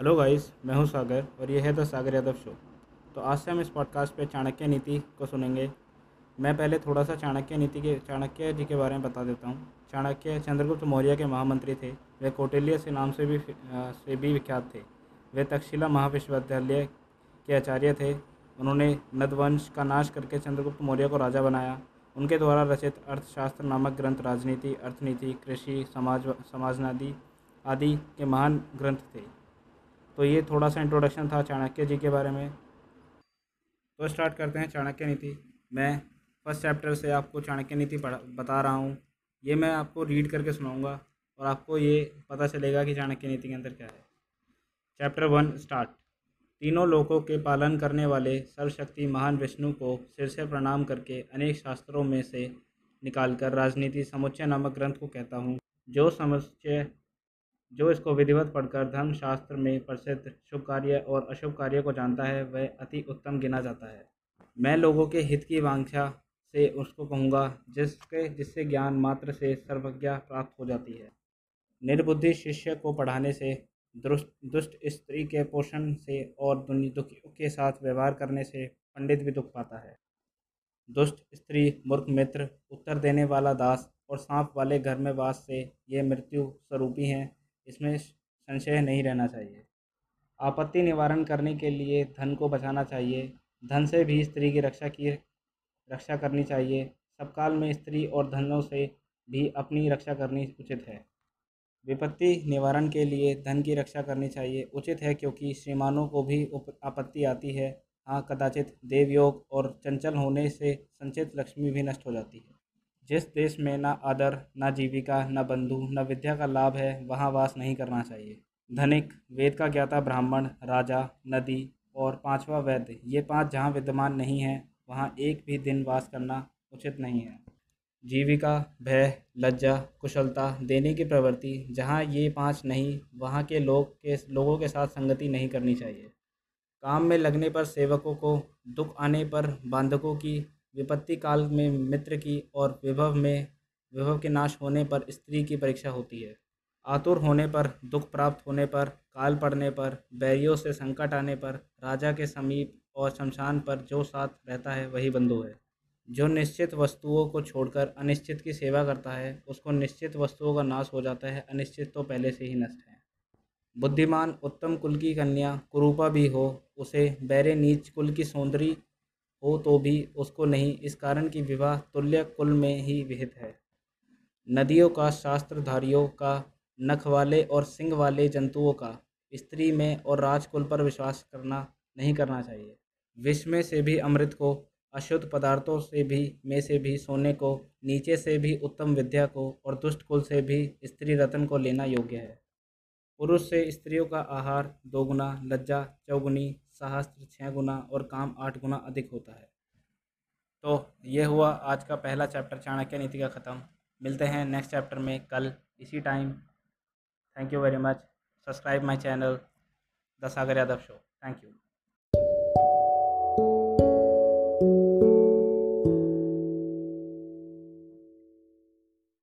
Hello guys, मैं हूँ सागर और ये है द सागर यादव शो। तो आज से हम इस पॉडकास्ट पे चाणक्य नीति को सुनेंगे। मैं पहले थोड़ा सा चाणक्य नीति के, चाणक्य जी के बारे में बता देता हूँ। चाणक्य चंद्रगुप्त मौर्य के महामंत्री थे। वे कौटिल्य से नाम से भी से भी विख्यात थे। वे तक्षशिला महाविश्वविद्यालय के आचार्य थे। उन्होंने नदवंश का नाश करके चंद्रगुप्त मौर्य को राजा बनाया। उनके द्वारा रचित अर्थशास्त्र नामक ग्रंथ, राजनीति, अर्थनीति, कृषि, समाज, समाजनादि आदि के महान ग्रंथ थे। तो ये थोड़ा सा इंट्रोडक्शन था चाणक्य जी के बारे में। तो स्टार्ट करते हैं चाणक्य नीति। मैं फ़र्स्ट चैप्टर से आपको चाणक्य नीति बता रहा हूँ। ये मैं आपको रीड करके सुनाऊँगा और आपको ये पता चलेगा कि चाणक्य नीति के अंदर क्या है। चैप्टर वन स्टार्ट तीनों लोकों के पालन करने वाले सर्वशक्ति महान विष्णु को सिर से प्रणाम करके अनेक शास्त्रों में से निकालकर राजनीति समुच्चय नामक ग्रंथ को कहता हूँ, जो समुच्चय जो इसको विधिवत पढ़कर धर्मशास्त्र में प्रसिद्ध शुभ कार्य और अशुभ कार्य को जानता है, वह अति उत्तम गिना जाता है। मैं लोगों के हित की वांछा से उसको कहूँगा, जिसके, जिससे ज्ञान मात्र से सर्वज्ञा प्राप्त हो जाती है। निर्बुद्धि शिष्य को पढ़ाने से दुष्ट दुष्ट स्त्री के पोषण से और दुखियों के साथ व्यवहार करने से पंडित भी दुख पाता है। दुष्ट स्त्री मूर्ख मित्र, उत्तर देने वाला दास और सांप वाले घर में वास से ये मृत्यु स्वरूपी हैं। इसमें संशय नहीं रहना चाहिए। आपत्ति निवारण करने के लिए धन को बचाना चाहिए। धन से भी स्त्री की रक्षा की, रक्षा करनी चाहिए। सब काल में स्त्री और धनों से भी अपनी रक्षा करनी उचित है। विपत्ति निवारण के लिए धन की रक्षा करनी चाहिए। उचित है क्योंकि श्रीमानों को भी आपत्ति आती है। हाँ कदाचित देवयोग और चंचल होने से संचित लक्ष्मी भी नष्ट हो जाती है। जिस देश में न आदर, न जीविका, न बंधु, न विद्या का लाभ है, वहाँ वास नहीं करना चाहिए। धनिक, वेद का ज्ञाता ब्राह्मण, राजा, नदी और पांचवा वैद्य, ये पाँच जहाँ विद्यमान नहीं है, वहाँ एक भी दिन वास करना उचित नहीं है। जीविका, भय, लज्जा, कुशलता देने की प्रवृत्ति, जहाँ ये पाँच नहीं, वहाँ के लोग के, लोगों के साथ संगति नहीं करनी चाहिए। काम में लगने पर सेवकों को, दुख आने पर बांधकों की विपत्ति काल में मित्र की और विभव में, विभव के नाश होने पर स्त्री की परीक्षा होती है। आतुर होने पर, दुख प्राप्त होने पर, काल पड़ने पर, बैरियों से संकट आने पर, राजा के समीप और शमशान पर जो साथ रहता है वही बंधु है। जो निश्चित वस्तुओं को छोड़कर अनिश्चित की सेवा करता है, उसको निश्चित वस्तुओं का नाश हो जाता है, अनिश्चित तो पहले से ही नष्ट है। बुद्धिमान उत्तम कुल की कन्या कुरूपा भी हो, उसे बैरे नीच कुल की सौंदर्य हो तो भी उसको नहीं। इस कारण कि विवाह तुल्य कुल में ही विहित है। नदियों का, शास्त्रधारियों का, नख वाले और सिंह वाले जंतुओं का, स्त्री में और राजकुल पर विश्वास करना नहीं करना चाहिए। विश्व में से भी अमृत को, अशुद्ध पदार्थों से भी, में से भी, सोने को, नीचे से भी उत्तम विद्या को और दुष्ट कुल से भी स्त्री रत्न को लेना योग्य है। पुरुष से स्त्रियों का आहार दोगुना लज्जा चौगुनी सहस्त्र छः गुना और काम आठ गुना अधिक होता है। तो यह हुआ आज का पहला चैप्टर चाणक्य नीति का ख़त्म। मिलते हैं नेक्स्ट चैप्टर में कल इसी time. Thank you very much subscribe my channel the Sagar Yadav show thank you